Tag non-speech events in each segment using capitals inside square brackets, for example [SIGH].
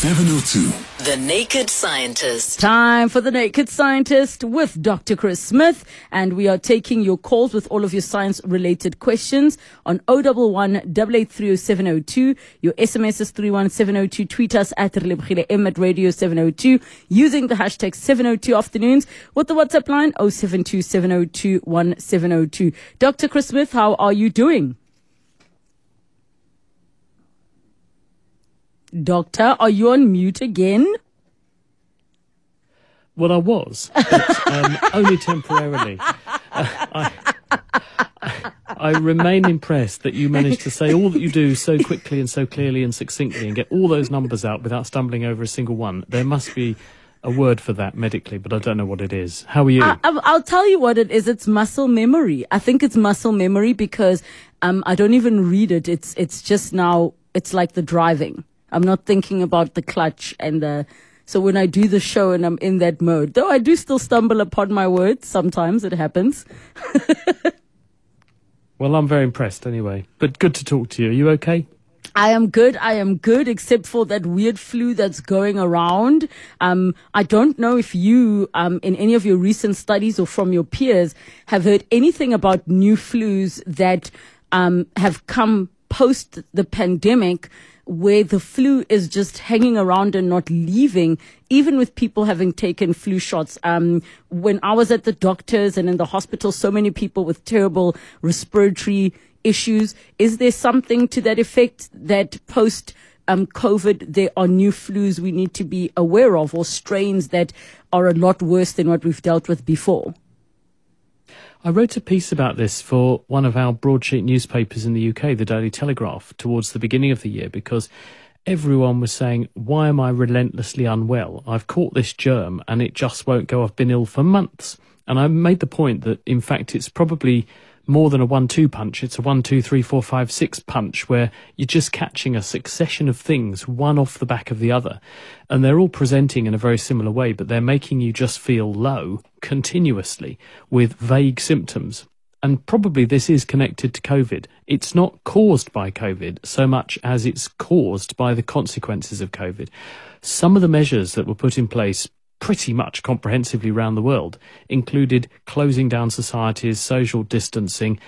702. The Naked Scientist. Time for the Naked Scientist with Dr. Chris Smith, and we are taking your calls with all of your science-related questions on 011 8830702. Your SMS is 31702. Tweet us at Relebogile M at Radio 702 using the hashtag 702 Afternoons with the WhatsApp line 0727021702. Dr. Chris Smith, how are you doing? Doctor, are you on mute again? Well, I was, but um, [LAUGHS] only temporarily. Uh, I, I remain impressed that you managed to say all that you do so quickly and so clearly and succinctly and get all those numbers out without stumbling over a single one. There must be a word for that medically, but I don't know what it is. How are you? I, will tell you what it is. It's muscle memory. I think it's muscle memory because um, I don't even read it. It's it's just now. It's like the driving. I'm not thinking about the clutch and the. So when I do the show and I'm in that mode, though I do still stumble upon my words, sometimes it happens. [LAUGHS] well, I'm very impressed anyway. But good to talk to you. Are you okay? I am good. I am good, except for that weird flu that's going around. Um, I don't know if you, um, in any of your recent studies or from your peers, have heard anything about new flus that um, have come post the pandemic where the flu is just hanging around and not leaving, even with people having taken flu shots. Um, when I was at the doctors and in the hospital, so many people with terrible respiratory issues. Is there something to that effect that post um, COVID, there are new flus we need to be aware of or strains that are a lot worse than what we've dealt with before? I wrote a piece about this for one of our broadsheet newspapers in the UK, the Daily Telegraph, towards the beginning of the year because everyone was saying, Why am I relentlessly unwell? I've caught this germ and it just won't go. I've been ill for months. And I made the point that, in fact, it's probably more than a one two punch. It's a one, two, three, four, five, six punch where you're just catching a succession of things, one off the back of the other. And they're all presenting in a very similar way, but they're making you just feel low continuously with vague symptoms. And probably this is connected to COVID. It's not caused by COVID so much as it's caused by the consequences of COVID. Some of the measures that were put in place pretty much comprehensively around the world included closing down societies, social distancing,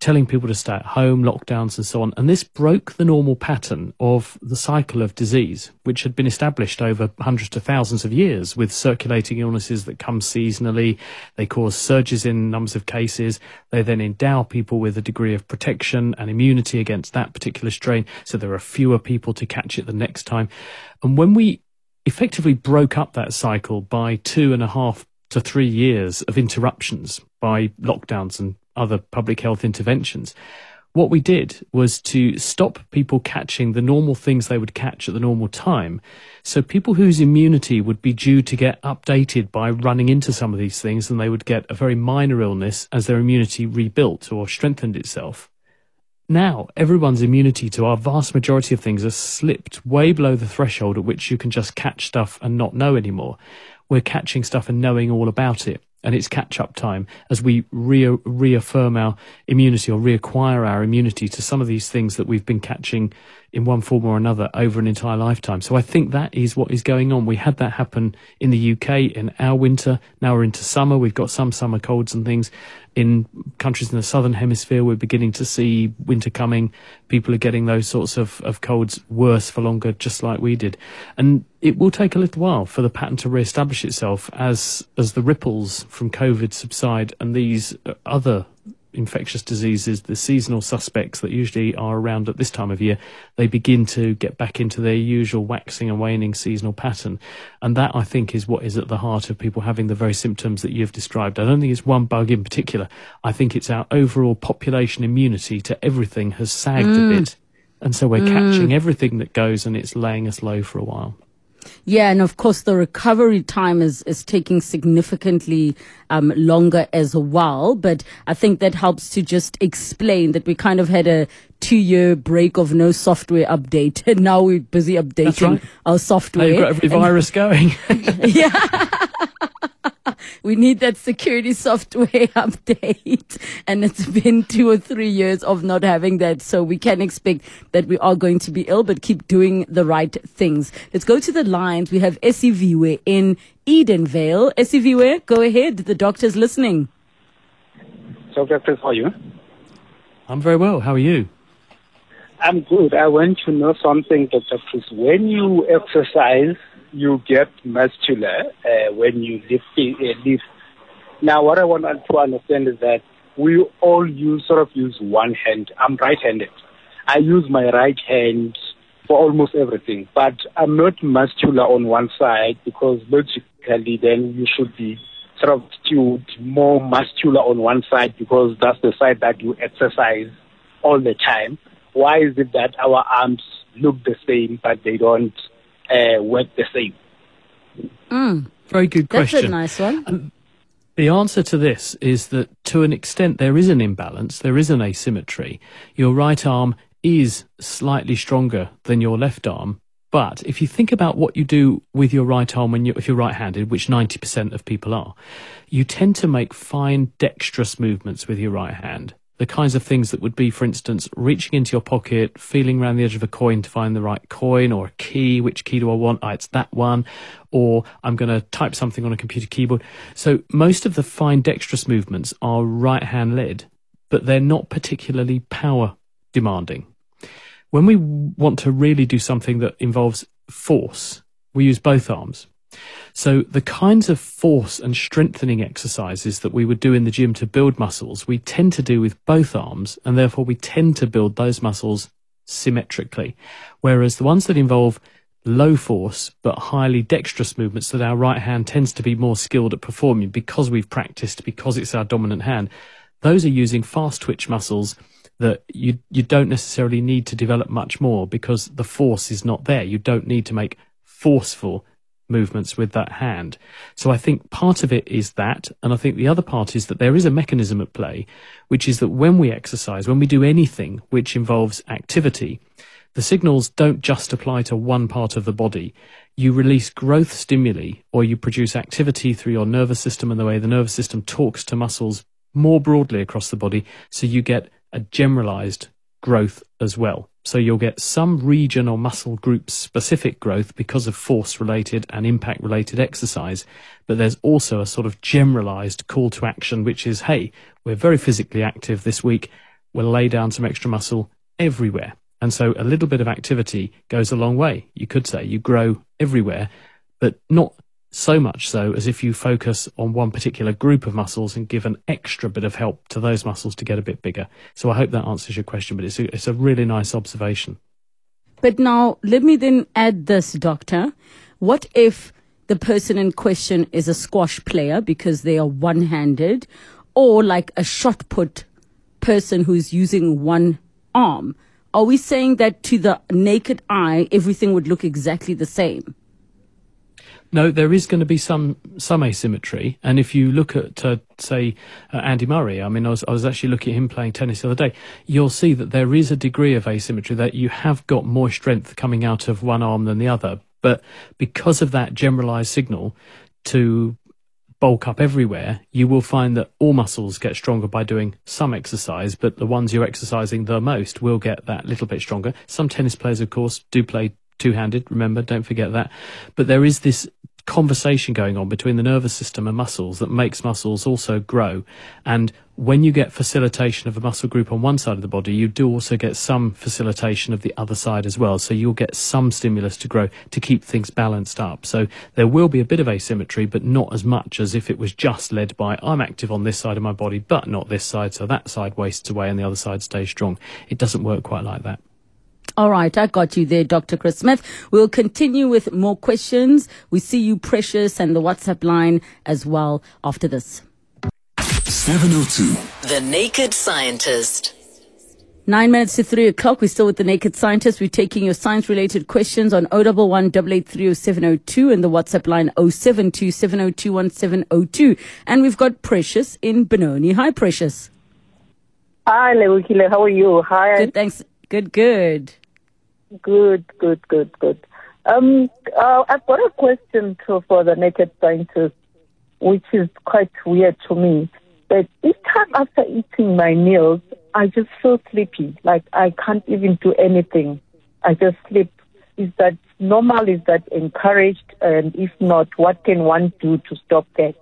telling people to stay at home, lockdowns and so on. And this broke the normal pattern of the cycle of disease, which had been established over hundreds to thousands of years with circulating illnesses that come seasonally. They cause surges in numbers of cases. They then endow people with a degree of protection and immunity against that particular strain. So there are fewer people to catch it the next time. And when we effectively broke up that cycle by two and a half to three years of interruptions by lockdowns and other public health interventions. What we did was to stop people catching the normal things they would catch at the normal time. So people whose immunity would be due to get updated by running into some of these things and they would get a very minor illness as their immunity rebuilt or strengthened itself now everyone's immunity to our vast majority of things has slipped way below the threshold at which you can just catch stuff and not know anymore. We're catching stuff and knowing all about it and it's catch up time as we re- reaffirm our immunity or reacquire our immunity to some of these things that we've been catching in one form or another over an entire lifetime. So I think that is what is going on. We had that happen in the UK in our winter. Now we're into summer. We've got some summer colds and things. In countries in the southern hemisphere, we're beginning to see winter coming. People are getting those sorts of, of colds worse for longer, just like we did. And it will take a little while for the pattern to re-establish itself as, as the ripples from COVID subside and these uh, other infectious diseases, the seasonal suspects that usually are around at this time of year, they begin to get back into their usual waxing and waning seasonal pattern. And that, I think, is what is at the heart of people having the very symptoms that you've described. I don't think it's one bug in particular. I think it's our overall population immunity to everything has sagged mm. a bit. And so we're mm. catching everything that goes and it's laying us low for a while. Yeah, and of course the recovery time is, is taking significantly um, longer as well. But I think that helps to just explain that we kind of had a two year break of no software update, and now we're busy updating right. our software. Now you've got every virus going. [LAUGHS] yeah. [LAUGHS] [LAUGHS] we need that security software [LAUGHS] update. And it's been two or three years of not having that. So we can expect that we are going to be ill, but keep doing the right things. Let's go to the lines. We have SEVWare in Edenvale. SEVWare, go ahead. The doctor's listening. So, doctors, how are you? I'm very well. How are you? I'm good. I want to know something, Dr. Chris. When you exercise, you get muscular uh, when you lift, uh, lift. Now, what I want to understand is that we all use sort of use one hand. I'm right-handed. I use my right hand for almost everything, but I'm not muscular on one side because logically, then you should be sort of skewed more muscular on one side because that's the side that you exercise all the time. Why is it that our arms look the same but they don't uh, work the same? Mm. Very good question. That's a nice one. Um, the answer to this is that to an extent there is an imbalance, there is an asymmetry. Your right arm is slightly stronger than your left arm, but if you think about what you do with your right arm when you if you're right-handed, which 90% of people are, you tend to make fine dexterous movements with your right hand the kinds of things that would be, for instance, reaching into your pocket, feeling around the edge of a coin to find the right coin or a key. Which key do I want? Oh, it's that one. Or I'm going to type something on a computer keyboard. So most of the fine dexterous movements are right hand led, but they're not particularly power demanding. When we want to really do something that involves force, we use both arms. So the kinds of force and strengthening exercises that we would do in the gym to build muscles, we tend to do with both arms, and therefore we tend to build those muscles symmetrically. Whereas the ones that involve low force but highly dexterous movements that our right hand tends to be more skilled at performing because we've practiced, because it's our dominant hand, those are using fast twitch muscles that you you don't necessarily need to develop much more because the force is not there. You don't need to make forceful movements with that hand. So I think part of it is that. And I think the other part is that there is a mechanism at play, which is that when we exercise, when we do anything which involves activity, the signals don't just apply to one part of the body. You release growth stimuli or you produce activity through your nervous system and the way the nervous system talks to muscles more broadly across the body. So you get a generalized growth as well. So you'll get some region or muscle group specific growth because of force related and impact related exercise. But there's also a sort of generalized call to action, which is, hey, we're very physically active this week. We'll lay down some extra muscle everywhere. And so a little bit of activity goes a long way. You could say you grow everywhere, but not so much so as if you focus on one particular group of muscles and give an extra bit of help to those muscles to get a bit bigger. So I hope that answers your question, but it's a, it's a really nice observation. But now let me then add this, doctor. What if the person in question is a squash player because they are one handed or like a shot put person who's using one arm? Are we saying that to the naked eye, everything would look exactly the same? No, there is going to be some some asymmetry, and if you look at, uh, say, uh, Andy Murray, I mean, I was I was actually looking at him playing tennis the other day. You'll see that there is a degree of asymmetry that you have got more strength coming out of one arm than the other, but because of that generalized signal to bulk up everywhere, you will find that all muscles get stronger by doing some exercise, but the ones you're exercising the most will get that little bit stronger. Some tennis players, of course, do play two handed, remember, don't forget that. But there is this conversation going on between the nervous system and muscles that makes muscles also grow. And when you get facilitation of a muscle group on one side of the body, you do also get some facilitation of the other side as well. So you'll get some stimulus to grow to keep things balanced up. So there will be a bit of asymmetry, but not as much as if it was just led by I'm active on this side of my body, but not this side. So that side wastes away and the other side stays strong. It doesn't work quite like that. All right, I got you there, Dr. Chris Smith. We'll continue with more questions. We see you, Precious, and the WhatsApp line as well after this. 702. The Naked Scientist. Nine minutes to three o'clock. We're still with the Naked Scientist. We're taking your science related questions on 011 and the WhatsApp line 0727021702. And we've got Precious in Benoni. Hi, Precious. Hi, Lewikile. How are you? Hi. Good, thanks. Good, good. Good, good, good, good. Um, uh, I've got a question to, for the naked scientist. which is quite weird to me. But each time after eating my meals, I just feel sleepy. Like I can't even do anything. I just sleep. Is that normal? Is that encouraged? And if not, what can one do to stop that?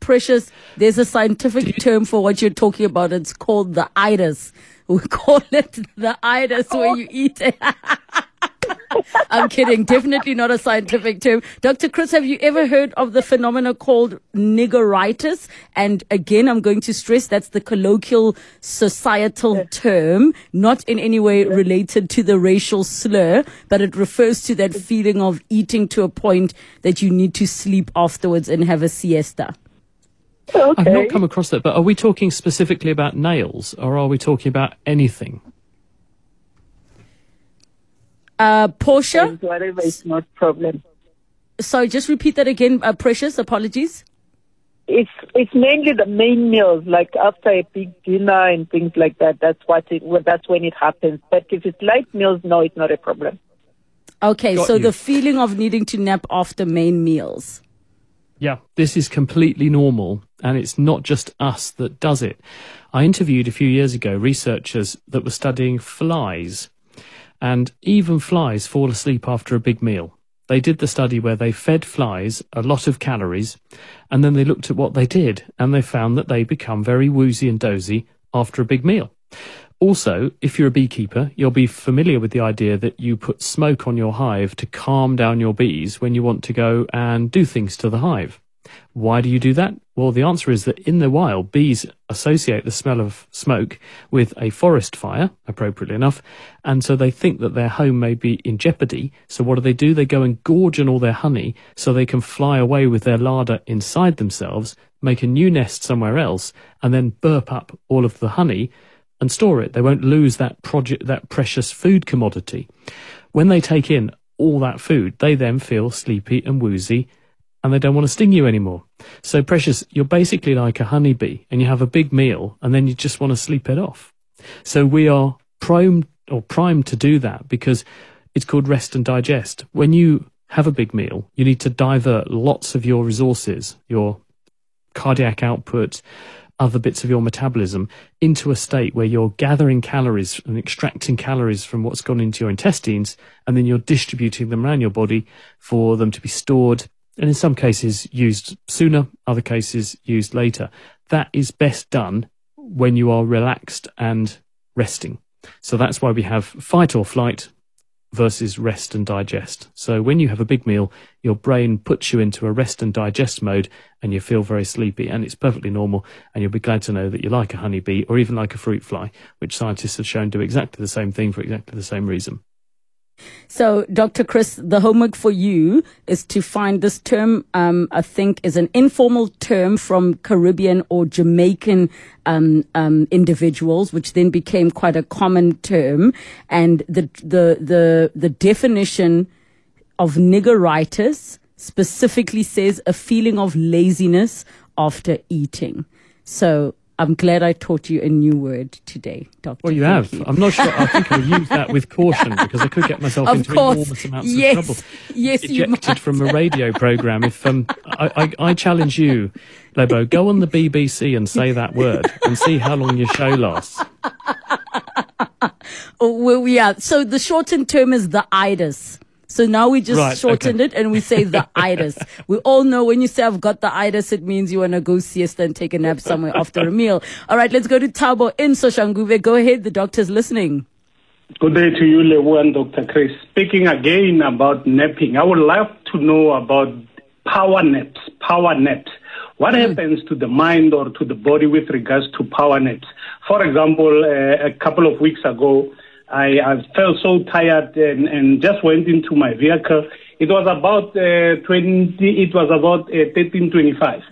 Precious, there's a scientific term for what you're talking about. It's called the itis. We call it the itis oh. when you eat it. [LAUGHS] I'm kidding. Definitely not a scientific term. Dr. Chris, have you ever heard of the phenomenon called niggeritis? And again, I'm going to stress that's the colloquial societal term, not in any way related to the racial slur, but it refers to that feeling of eating to a point that you need to sleep afterwards and have a siesta. Okay. I've not come across that, but are we talking specifically about nails or are we talking about anything? Uh, Portia? Whatever is not problem. Sorry, just repeat that again, uh, Precious. Apologies. It's it's mainly the main meals, like after a big dinner and things like that. That's what it. That's when it happens. But if it's light meals, no, it's not a problem. Okay, Got so you. the feeling of needing to nap after main meals. Yeah, this is completely normal, and it's not just us that does it. I interviewed a few years ago researchers that were studying flies and even flies fall asleep after a big meal. They did the study where they fed flies a lot of calories, and then they looked at what they did, and they found that they become very woozy and dozy after a big meal. Also, if you're a beekeeper, you'll be familiar with the idea that you put smoke on your hive to calm down your bees when you want to go and do things to the hive. Why do you do that? Well, the answer is that in the wild, bees associate the smell of smoke with a forest fire, appropriately enough, and so they think that their home may be in jeopardy. So what do they do? They go and gorge on all their honey so they can fly away with their larder inside themselves, make a new nest somewhere else, and then burp up all of the honey and store it. They won't lose that project, that precious food commodity. When they take in all that food, they then feel sleepy and woozy and they don't want to sting you anymore. So, Precious, you're basically like a honeybee and you have a big meal and then you just want to sleep it off. So, we are primed or primed to do that because it's called rest and digest. When you have a big meal, you need to divert lots of your resources, your cardiac output, other bits of your metabolism into a state where you're gathering calories and extracting calories from what's gone into your intestines, and then you're distributing them around your body for them to be stored and in some cases used sooner, other cases used later. That is best done when you are relaxed and resting. So that's why we have fight or flight versus rest and digest. So when you have a big meal, your brain puts you into a rest and digest mode and you feel very sleepy and it's perfectly normal. And you'll be glad to know that you like a honeybee or even like a fruit fly, which scientists have shown do exactly the same thing for exactly the same reason. So, Dr. Chris, the homework for you is to find this term, um, I think, is an informal term from Caribbean or Jamaican um, um, individuals, which then became quite a common term. And the, the, the, the definition of niggeritis specifically says a feeling of laziness after eating. So I'm glad I taught you a new word today, Doctor. Well, you Thank have. You. I'm not sure. I think I'll [LAUGHS] use that with caution because I could get myself of into course. enormous amounts yes. of trouble. Yes, ejected from a radio program. If um, I, I, I challenge you, Lebo, go on the BBC and say that word and see how long your show lasts. [LAUGHS] oh, well, yeah. So the shortened term is the itis. So now we just right, shortened okay. it and we say the [LAUGHS] itis. We all know when you say I've got the itis, it means you want to go siesta and take a nap somewhere after a meal. All right, let's go to Tabo in Soshanguve. Go ahead, the doctor's listening. Good day to you, Lewu and Dr. Chris. Speaking again about napping, I would love to know about power naps, power naps. What mm. happens to the mind or to the body with regards to power naps? For example, uh, a couple of weeks ago, I, I felt so tired and, and just went into my vehicle. It was about uh, 20, it was about uh, 1325.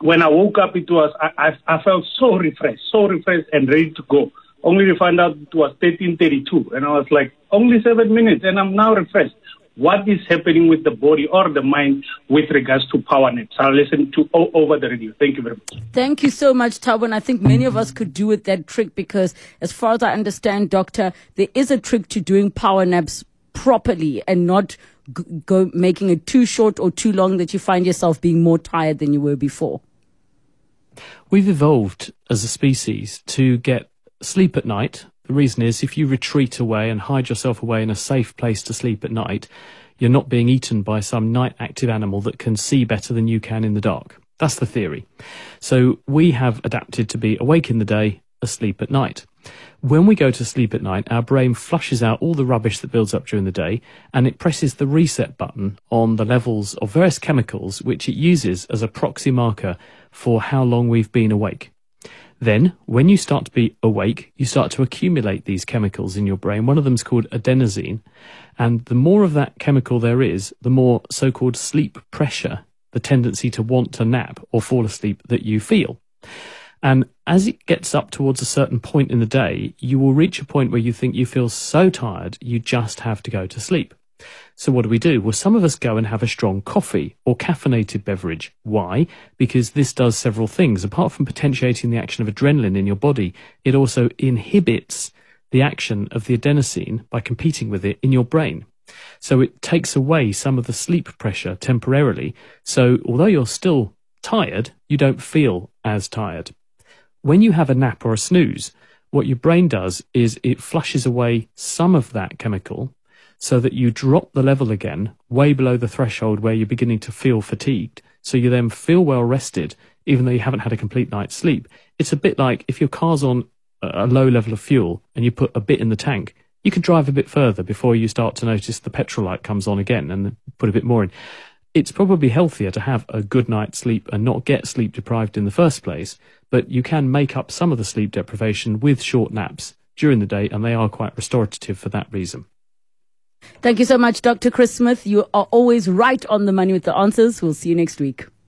When I woke up, it was, I, I, I felt so refreshed, so refreshed and ready to go. Only to find out it was 1332. And I was like, only seven minutes and I'm now refreshed what is happening with the body or the mind with regards to power naps. I'll listen to all over the radio. Thank you very much. Thank you so much, Tauben. I think many of us could do with that trick because, as far as I understand, Doctor, there is a trick to doing power naps properly and not g- go making it too short or too long that you find yourself being more tired than you were before? We've evolved as a species to get sleep at night. The reason is if you retreat away and hide yourself away in a safe place to sleep at night, you're not being eaten by some night active animal that can see better than you can in the dark. That's the theory. So we have adapted to be awake in the day, asleep at night. When we go to sleep at night, our brain flushes out all the rubbish that builds up during the day and it presses the reset button on the levels of various chemicals which it uses as a proxy marker for how long we've been awake. Then, when you start to be awake, you start to accumulate these chemicals in your brain. One of them is called adenosine. And the more of that chemical there is, the more so called sleep pressure, the tendency to want to nap or fall asleep that you feel. And as it gets up towards a certain point in the day, you will reach a point where you think you feel so tired, you just have to go to sleep. So what do we do? Well, some of us go and have a strong coffee or caffeinated beverage. Why? Because this does several things. Apart from potentiating the action of adrenaline in your body, it also inhibits the action of the adenosine by competing with it in your brain. So it takes away some of the sleep pressure temporarily. So although you're still tired, you don't feel as tired. When you have a nap or a snooze, what your brain does is it flushes away some of that chemical so that you drop the level again way below the threshold where you're beginning to feel fatigued. So you then feel well rested, even though you haven't had a complete night's sleep. It's a bit like if your car's on a low level of fuel and you put a bit in the tank, you can drive a bit further before you start to notice the petrol light comes on again and put a bit more in it's probably healthier to have a good night's sleep and not get sleep deprived in the first place, but you can make up some of the sleep deprivation with short naps during the day, and they are quite restorative for that reason. Thank you so much, Dr. Chris Smith. You are always right on the money with the answers. We'll see you next week.